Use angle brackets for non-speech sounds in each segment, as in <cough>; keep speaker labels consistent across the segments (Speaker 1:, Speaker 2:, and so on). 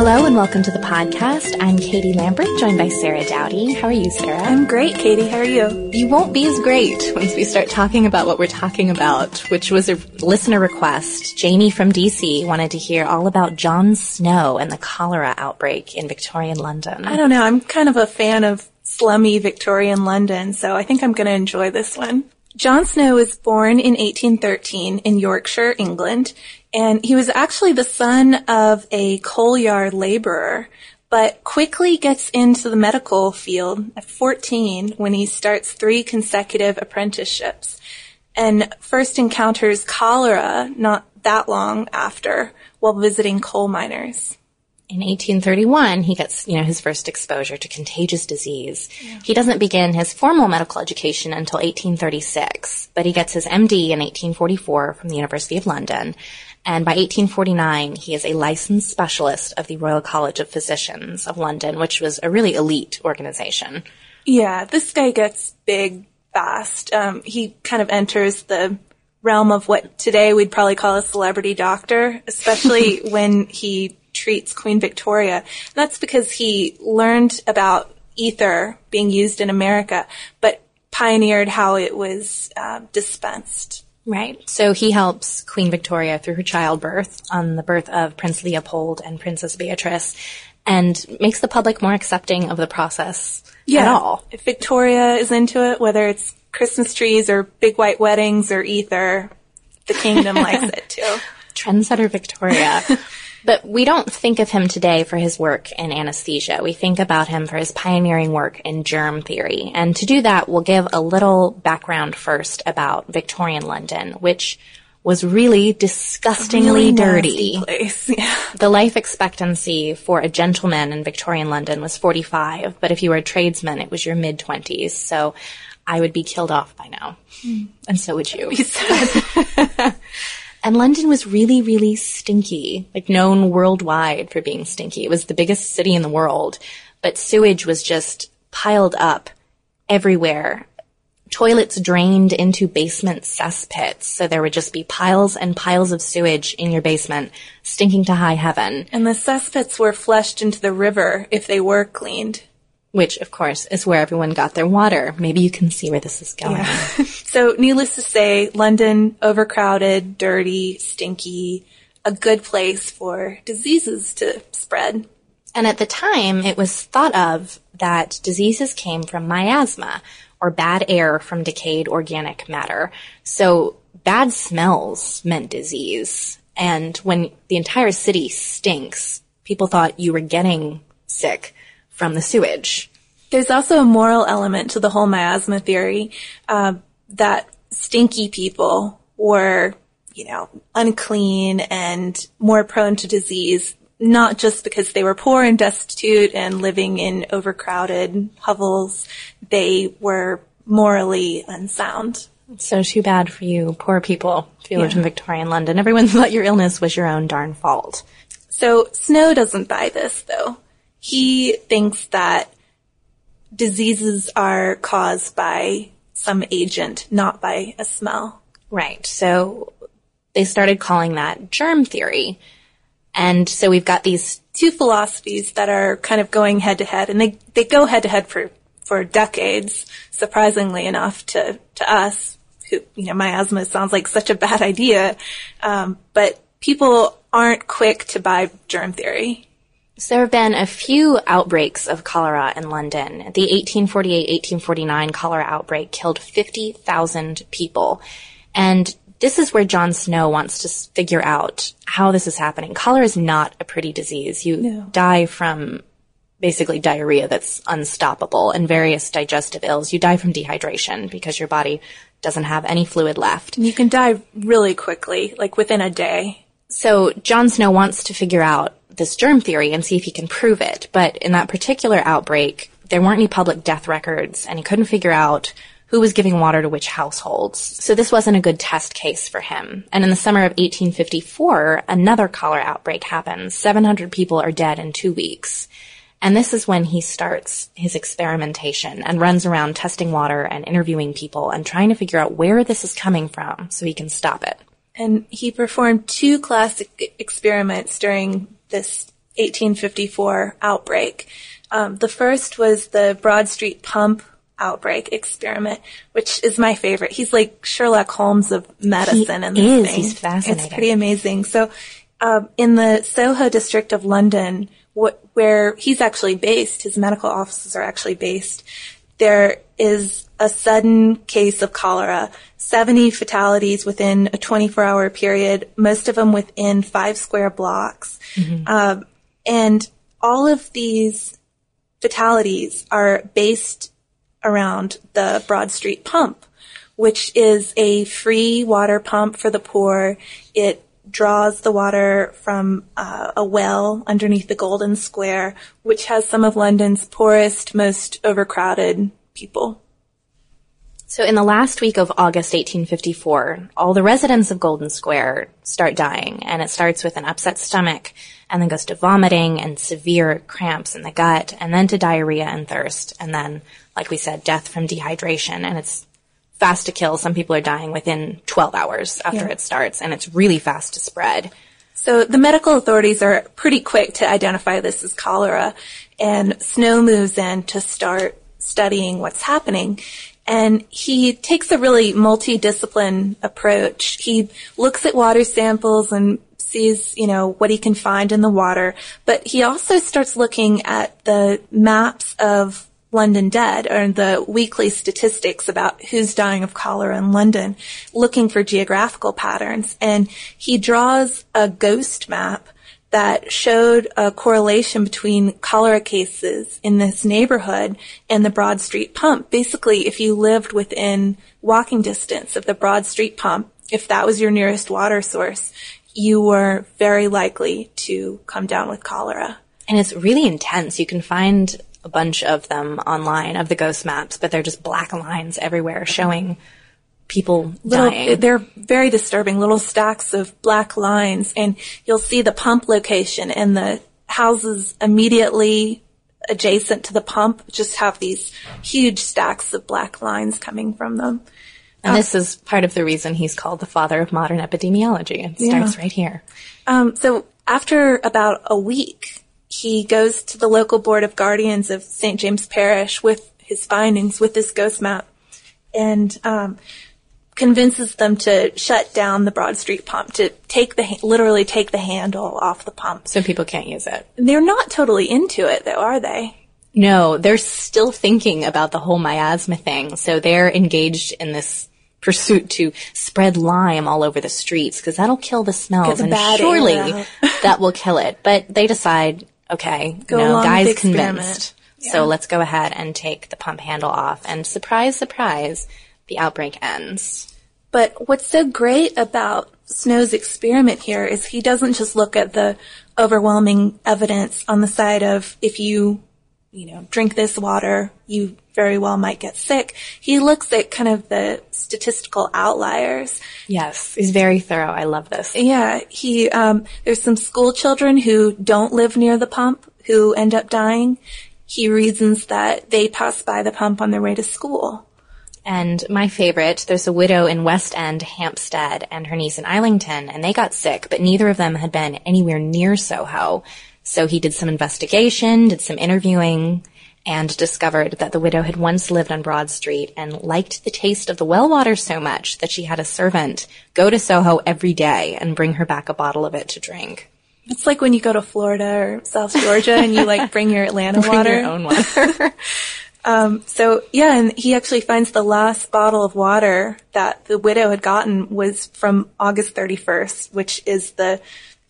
Speaker 1: Hello and welcome to the podcast. I'm Katie Lambert, joined by Sarah Dowdy. How are you, Sarah?
Speaker 2: I'm great, Katie. How are you?
Speaker 1: You won't be as great once we start talking about what we're talking about, which was a listener request. Jamie from DC wanted to hear all about John Snow and the cholera outbreak in Victorian London.
Speaker 2: I don't know. I'm kind of a fan of slummy Victorian London, so I think I'm going to enjoy this one. John Snow was born in 1813 in Yorkshire, England, and he was actually the son of a coal yard laborer, but quickly gets into the medical field at 14 when he starts three consecutive apprenticeships and first encounters cholera not that long after while visiting coal miners.
Speaker 1: In 1831, he gets, you know, his first exposure to contagious disease. Yeah. He doesn't begin his formal medical education until 1836, but he gets his MD in 1844 from the University of London. And by 1849, he is a licensed specialist of the Royal College of Physicians of London, which was a really elite organization.
Speaker 2: Yeah, this guy gets big fast. Um, he kind of enters the realm of what today we'd probably call a celebrity doctor, especially <laughs> when he treats Queen Victoria. That's because he learned about ether being used in America, but pioneered how it was uh, dispensed.
Speaker 1: Right. So he helps Queen Victoria through her childbirth on the birth of Prince Leopold and Princess Beatrice and makes the public more accepting of the process
Speaker 2: yeah.
Speaker 1: at all.
Speaker 2: If Victoria is into it, whether it's Christmas trees or big white weddings or ether, the kingdom likes it too. <laughs>
Speaker 1: Trendsetter Victoria. <laughs> But we don't think of him today for his work in anesthesia. We think about him for his pioneering work in germ theory. And to do that, we'll give a little background first about Victorian London, which was really disgustingly
Speaker 2: really
Speaker 1: dirty. <laughs>
Speaker 2: Yeah.
Speaker 1: The life expectancy for a gentleman in Victorian London was 45, but if you were a tradesman, it was your mid 20s. So I would be killed off by now. Mm. And so would you. <laughs> <laughs> And London was really, really stinky, like known worldwide for being stinky. It was the biggest city in the world, but sewage was just piled up everywhere. Toilets drained into basement cesspits, so there would just be piles and piles of sewage in your basement, stinking to high heaven.
Speaker 2: And the cesspits were flushed into the river if they were cleaned
Speaker 1: which of course is where everyone got their water. Maybe you can see where this is going. Yeah. <laughs>
Speaker 2: so needless to say, London, overcrowded, dirty, stinky, a good place for diseases to spread.
Speaker 1: And at the time, it was thought of that diseases came from miasma, or bad air from decayed organic matter. So bad smells meant disease. And when the entire city stinks, people thought you were getting sick from the sewage.
Speaker 2: There's also a moral element to the whole miasma theory uh, that stinky people were, you know, unclean and more prone to disease, not just because they were poor and destitute and living in overcrowded hovels. They were morally unsound.
Speaker 1: So too bad for you, poor people, if you yeah. lived in Victorian London. Everyone thought your illness was your own darn fault.
Speaker 2: So Snow doesn't buy this, though he thinks that diseases are caused by some agent, not by a smell.
Speaker 1: Right. So they started calling that germ theory. And so we've got these
Speaker 2: two philosophies that are kind of going head to head and they, they go head to head for, for decades, surprisingly enough to, to us who, you know, miasma sounds like such a bad <laughs> idea. Um, but people aren't quick to buy germ theory.
Speaker 1: So there have been a few outbreaks of cholera in London. The 1848-1849 cholera outbreak killed 50,000 people. And this is where John Snow wants to figure out how this is happening. Cholera is not a pretty disease. You no. die from basically diarrhea that's unstoppable and various digestive ills. You die from dehydration because your body doesn't have any fluid left.
Speaker 2: You can die really quickly, like within a day.
Speaker 1: So John Snow wants to figure out this germ theory and see if he can prove it. But in that particular outbreak, there weren't any public death records and he couldn't figure out who was giving water to which households. So this wasn't a good test case for him. And in the summer of 1854, another cholera outbreak happens. 700 people are dead in two weeks. And this is when he starts his experimentation and runs around testing water and interviewing people and trying to figure out where this is coming from so he can stop it.
Speaker 2: And he performed two classic experiments during this 1854 outbreak. Um, the first was the Broad Street Pump outbreak experiment, which is my favorite. He's like Sherlock Holmes of medicine
Speaker 1: he
Speaker 2: in this
Speaker 1: is.
Speaker 2: thing.
Speaker 1: He's fascinating.
Speaker 2: It's pretty amazing. So, um, in the Soho district of London, wh- where he's actually based, his medical offices are actually based, there is a sudden case of cholera, 70 fatalities within a 24 hour period, most of them within five square blocks. Um, and all of these fatalities are based around the Broad Street pump, which is a free water pump for the poor. It draws the water from uh, a well underneath the Golden Square, which has some of London's poorest, most overcrowded people.
Speaker 1: So in the last week of August 1854, all the residents of Golden Square start dying, and it starts with an upset stomach, and then goes to vomiting and severe cramps in the gut, and then to diarrhea and thirst, and then, like we said, death from dehydration, and it's fast to kill. Some people are dying within 12 hours after
Speaker 2: Yeah.
Speaker 1: it starts, and it's really fast to spread.
Speaker 2: So the medical authorities are pretty quick to identify this as cholera, and Snow moves in to start studying what's happening. And he takes a really multidiscipline approach. He looks at water samples and sees, you know, what he can find in the water, but he also starts looking at the maps of London Dead or the weekly statistics about who's dying of cholera in London, looking for geographical patterns. And he draws a ghost map that showed a correlation between cholera cases in this neighborhood and the Broad Street pump. Basically, if you lived within walking distance of the Broad Street pump, if that was your nearest water source, you were very likely to come down with cholera.
Speaker 1: And it's really intense. You can find a bunch of them online of the ghost maps, but they're just black lines everywhere showing people
Speaker 2: little,
Speaker 1: dying.
Speaker 2: they're very disturbing little stacks of black lines and you'll see the pump location and the houses immediately adjacent to the pump just have these huge stacks of black lines coming from them.
Speaker 1: And this is part of the reason he's called the father of modern epidemiology. It starts right here.
Speaker 2: Um, so after about a week, he goes to the local board of guardians of St. James Parish with his findings with this ghost map and um, convinces them to shut down the Broad Street pump, to take the, literally take the handle off the pump.
Speaker 1: So people can't use it.
Speaker 2: They're not totally into it though, are they?
Speaker 1: No, they're still thinking about the whole miasma thing. So they're engaged in this pursuit to spread lime all over the streets because that'll kill the smells and surely <laughs> that will kill it. But they decide, okay,
Speaker 2: Go
Speaker 1: guys convinced. So let's go ahead and take the pump handle off. And surprise, surprise, the outbreak ends.
Speaker 2: But what's so great about Snow's experiment here is he doesn't just look at the overwhelming evidence on the side of if you, you know, drink this water, you very well might get sick. He looks at kind of the statistical outliers.
Speaker 1: Yes, he's very thorough. I love this.
Speaker 2: Yeah, he, um, there's some school children who don't live near the pump who end up dying. He reasons that they pass by the pump on their way to school.
Speaker 1: And my favorite, there's a widow in West End, Hampstead, and her niece in Islington, and they got sick, but neither of them had been anywhere near Soho. So he did some investigation, did some interviewing, and discovered that the widow had once lived on Broad Street and liked the taste of the well water so much that she had a servant go to Soho every day and bring her back a bottle of it to drink.
Speaker 2: It's like when you go to Florida or South Georgia and you like bring your Atlanta <laughs>
Speaker 1: Bring
Speaker 2: water.
Speaker 1: your own water. <laughs>
Speaker 2: Um, so yeah, and he actually finds the last bottle of water that the widow had gotten was from August 31st, which is the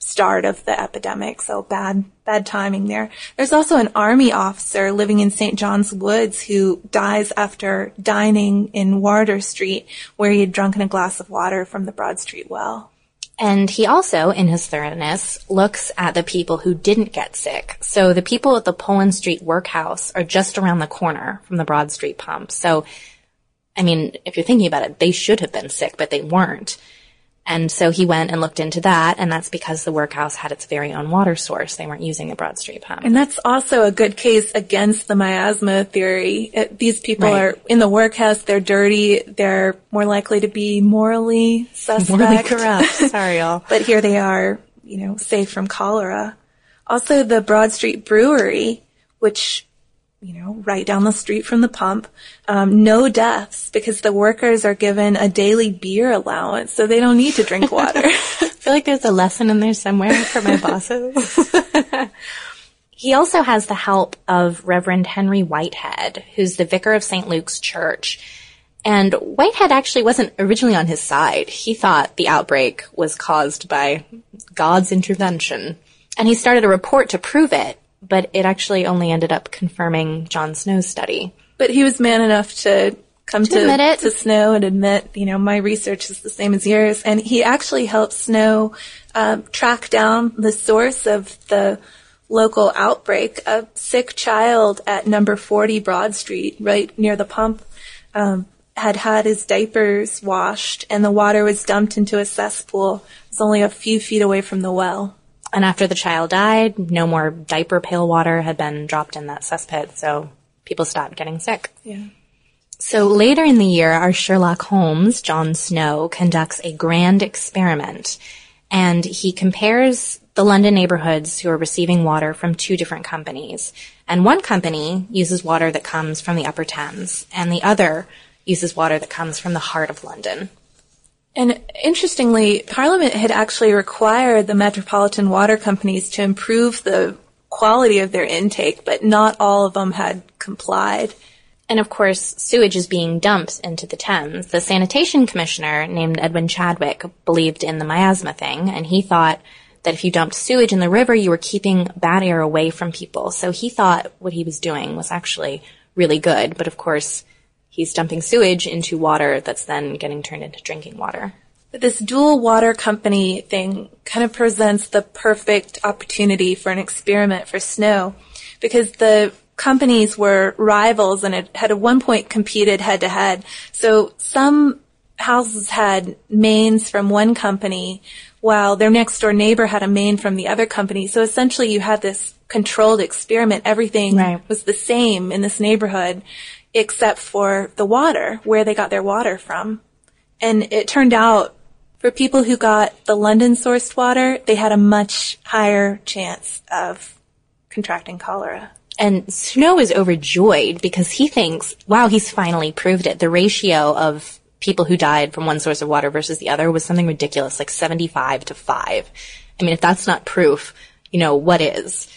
Speaker 2: start of the epidemic. So bad, bad timing there. There's also an army officer living in St. John's Woods who dies after dining in Wardour Street where he had drunken a glass of water from the Broad Street well.
Speaker 1: And he also, in his thoroughness, looks at the people who didn't get sick. So the people at the Poland Street workhouse are just around the corner from the Broad Street pump. So, I mean, if you're thinking about it, they should have been sick, but they weren't. And so he went and looked into that, and that's because the workhouse had its very own water source. They weren't using the Broad Street pump.
Speaker 2: And that's also a good case against the miasma theory. It, these people
Speaker 1: Right.
Speaker 2: are in the workhouse, they're dirty, they're more likely to be morally suspect.
Speaker 1: Morally corrupt. Sorry, y'all. <laughs>
Speaker 2: but here they are, you know, safe from cholera. Also, the Broad Street Brewery, which, you know, right down the street from the pump, um, no deaths because the workers are given a daily beer allowance, so they don't need to drink water. <laughs>
Speaker 1: I feel like there's a lesson in there somewhere for my bosses. <laughs> he also has the help of Reverend Henry Whitehead, who's the vicar of St. Luke's Church. And Whitehead actually wasn't originally on his side. He thought the outbreak was caused by God's intervention. And he started a report to prove it, but it actually only ended up confirming John Snow's study.
Speaker 2: But he was man enough to come to,
Speaker 1: admit it.
Speaker 2: to Snow and admit, you know, my research is the same as yours. And he actually helped Snow um, track down the source of the local outbreak. A sick child at number 40 Broad Street, right near the pump, um, had had his diapers washed and the water was dumped into a cesspool. It was only a few feet away from the well.
Speaker 1: And after the child died, no more diaper pail water had been dropped in that cesspit, so people stopped getting sick.
Speaker 2: Yeah.
Speaker 1: So later in the year, our Sherlock Holmes, John Snow, conducts a grand experiment and he compares the London neighborhoods who are receiving water from two different companies. And one company uses water that comes from the Upper Thames and the other uses water that comes from the heart of London.
Speaker 2: And interestingly, Parliament had actually required the metropolitan water companies to improve the quality of their intake, but not all of them had complied.
Speaker 1: And of course, sewage is being dumped into the Thames. The sanitation commissioner named Edwin Chadwick believed in the miasma thing, and he thought that if you dumped sewage in the river, you were keeping bad air away from people. So he thought what he was doing was actually really good. But of course, he's dumping sewage into water that's then getting turned into drinking water.
Speaker 2: This dual water company thing kind of presents the perfect opportunity for an experiment for Snow because the companies were rivals and it had at one point competed head to head. So some houses had mains from one company while their next door neighbor had a main from the other company. So essentially you had this controlled experiment. Everything
Speaker 1: Right.
Speaker 2: was the same in this neighborhood except for the water, where they got their water from. And it turned out for people who got the London sourced water, they had a much higher chance of contracting cholera.
Speaker 1: And Snow is overjoyed because he thinks, wow, he's finally proved it. The ratio of people who died from one source of water versus the other was something ridiculous, like 75 to 5. I mean, if that's not proof, you know, what is?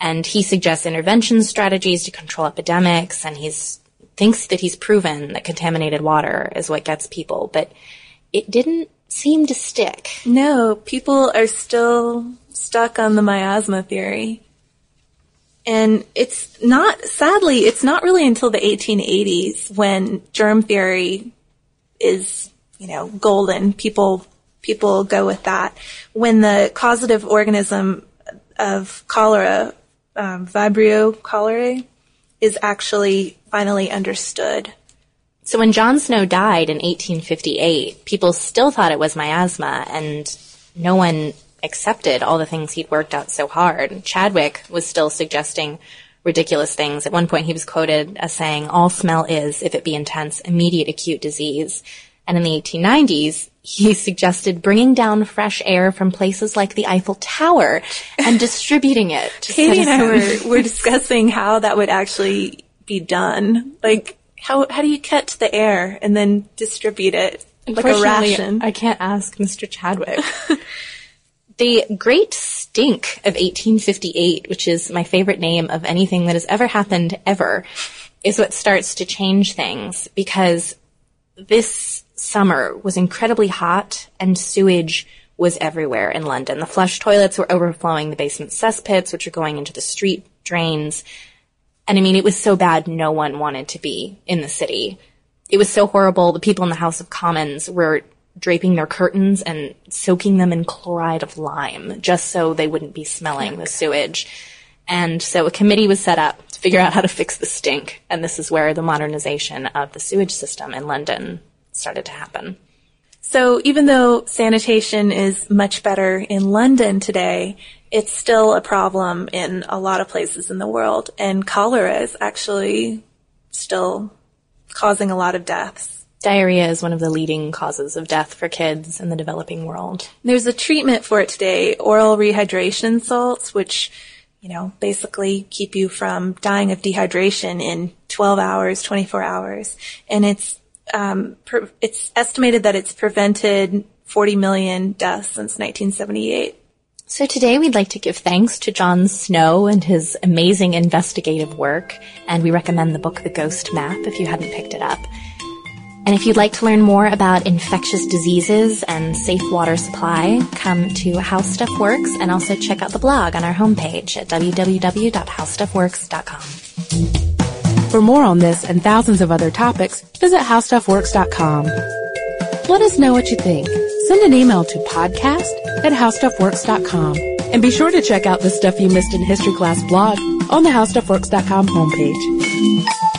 Speaker 1: And he suggests intervention strategies to control epidemics and he's thinks that he's proven that contaminated water is what gets people, but it didn't seem to stick.
Speaker 2: No, people are still stuck on the miasma theory. And it's not, sadly, it's not really until the 1880s when germ theory is, you know, golden. People, people go with that. When the causative organism of cholera, um, Vibrio cholerae, is actually finally understood.
Speaker 1: So when John Snow died in 1858, people still thought it was miasma and no one accepted all the things he'd worked out so hard. Chadwick was still suggesting ridiculous things. At one point he was quoted as saying, all smell is, if it be intense, immediate acute disease. And in the 1890s, he <laughs> suggested bringing down fresh air from places like the Eiffel Tower and distributing it. to
Speaker 2: Katie and I were, were discussing how that would actually be done. Like, how, how do you catch the air and then distribute it like a ration?
Speaker 1: I can't ask Mr. Chadwick. <laughs> the Great Stink of 1858, which is my favorite name of anything that has ever happened ever, is what starts to change things because this summer was incredibly hot and sewage was everywhere in London. The flush toilets were overflowing the basement cesspits, which are going into the street drains. And I mean, it was so bad, no one wanted to be in the city. It was so horrible. The people in the House of Commons were draping their curtains and soaking them in chloride of lime just so they wouldn't be smelling the sewage. And so a committee was set up to figure out how to fix the stink. And this is where the modernization of the sewage system in London started to happen.
Speaker 2: So even though sanitation is much better in London today, it's still a problem in a lot of places in the world. And cholera is actually still causing a lot of deaths.
Speaker 1: Diarrhea is one of the leading causes of death for kids in the developing world.
Speaker 2: There's a treatment for it today, oral rehydration salts, which, you know, basically keep you from dying of dehydration in 12 hours, 24 hours. And it's, um, pre- it's estimated that it's prevented 40 million deaths since 1978.
Speaker 1: So today we'd like to give thanks to John Snow and his amazing investigative work, and we recommend the book The Ghost Map if you hadn't picked it up. And if you'd like to learn more about infectious diseases and safe water supply, come to How Stuff Works and also check out the blog on our homepage at www.howstuffworks.com.
Speaker 3: For more on this and thousands of other topics, visit howstuffworks.com. Let us know what you think. Send an email to podcast at howstuffworks.com. And be sure to check out the Stuff You Missed in History Class blog on the howstuffworks.com homepage.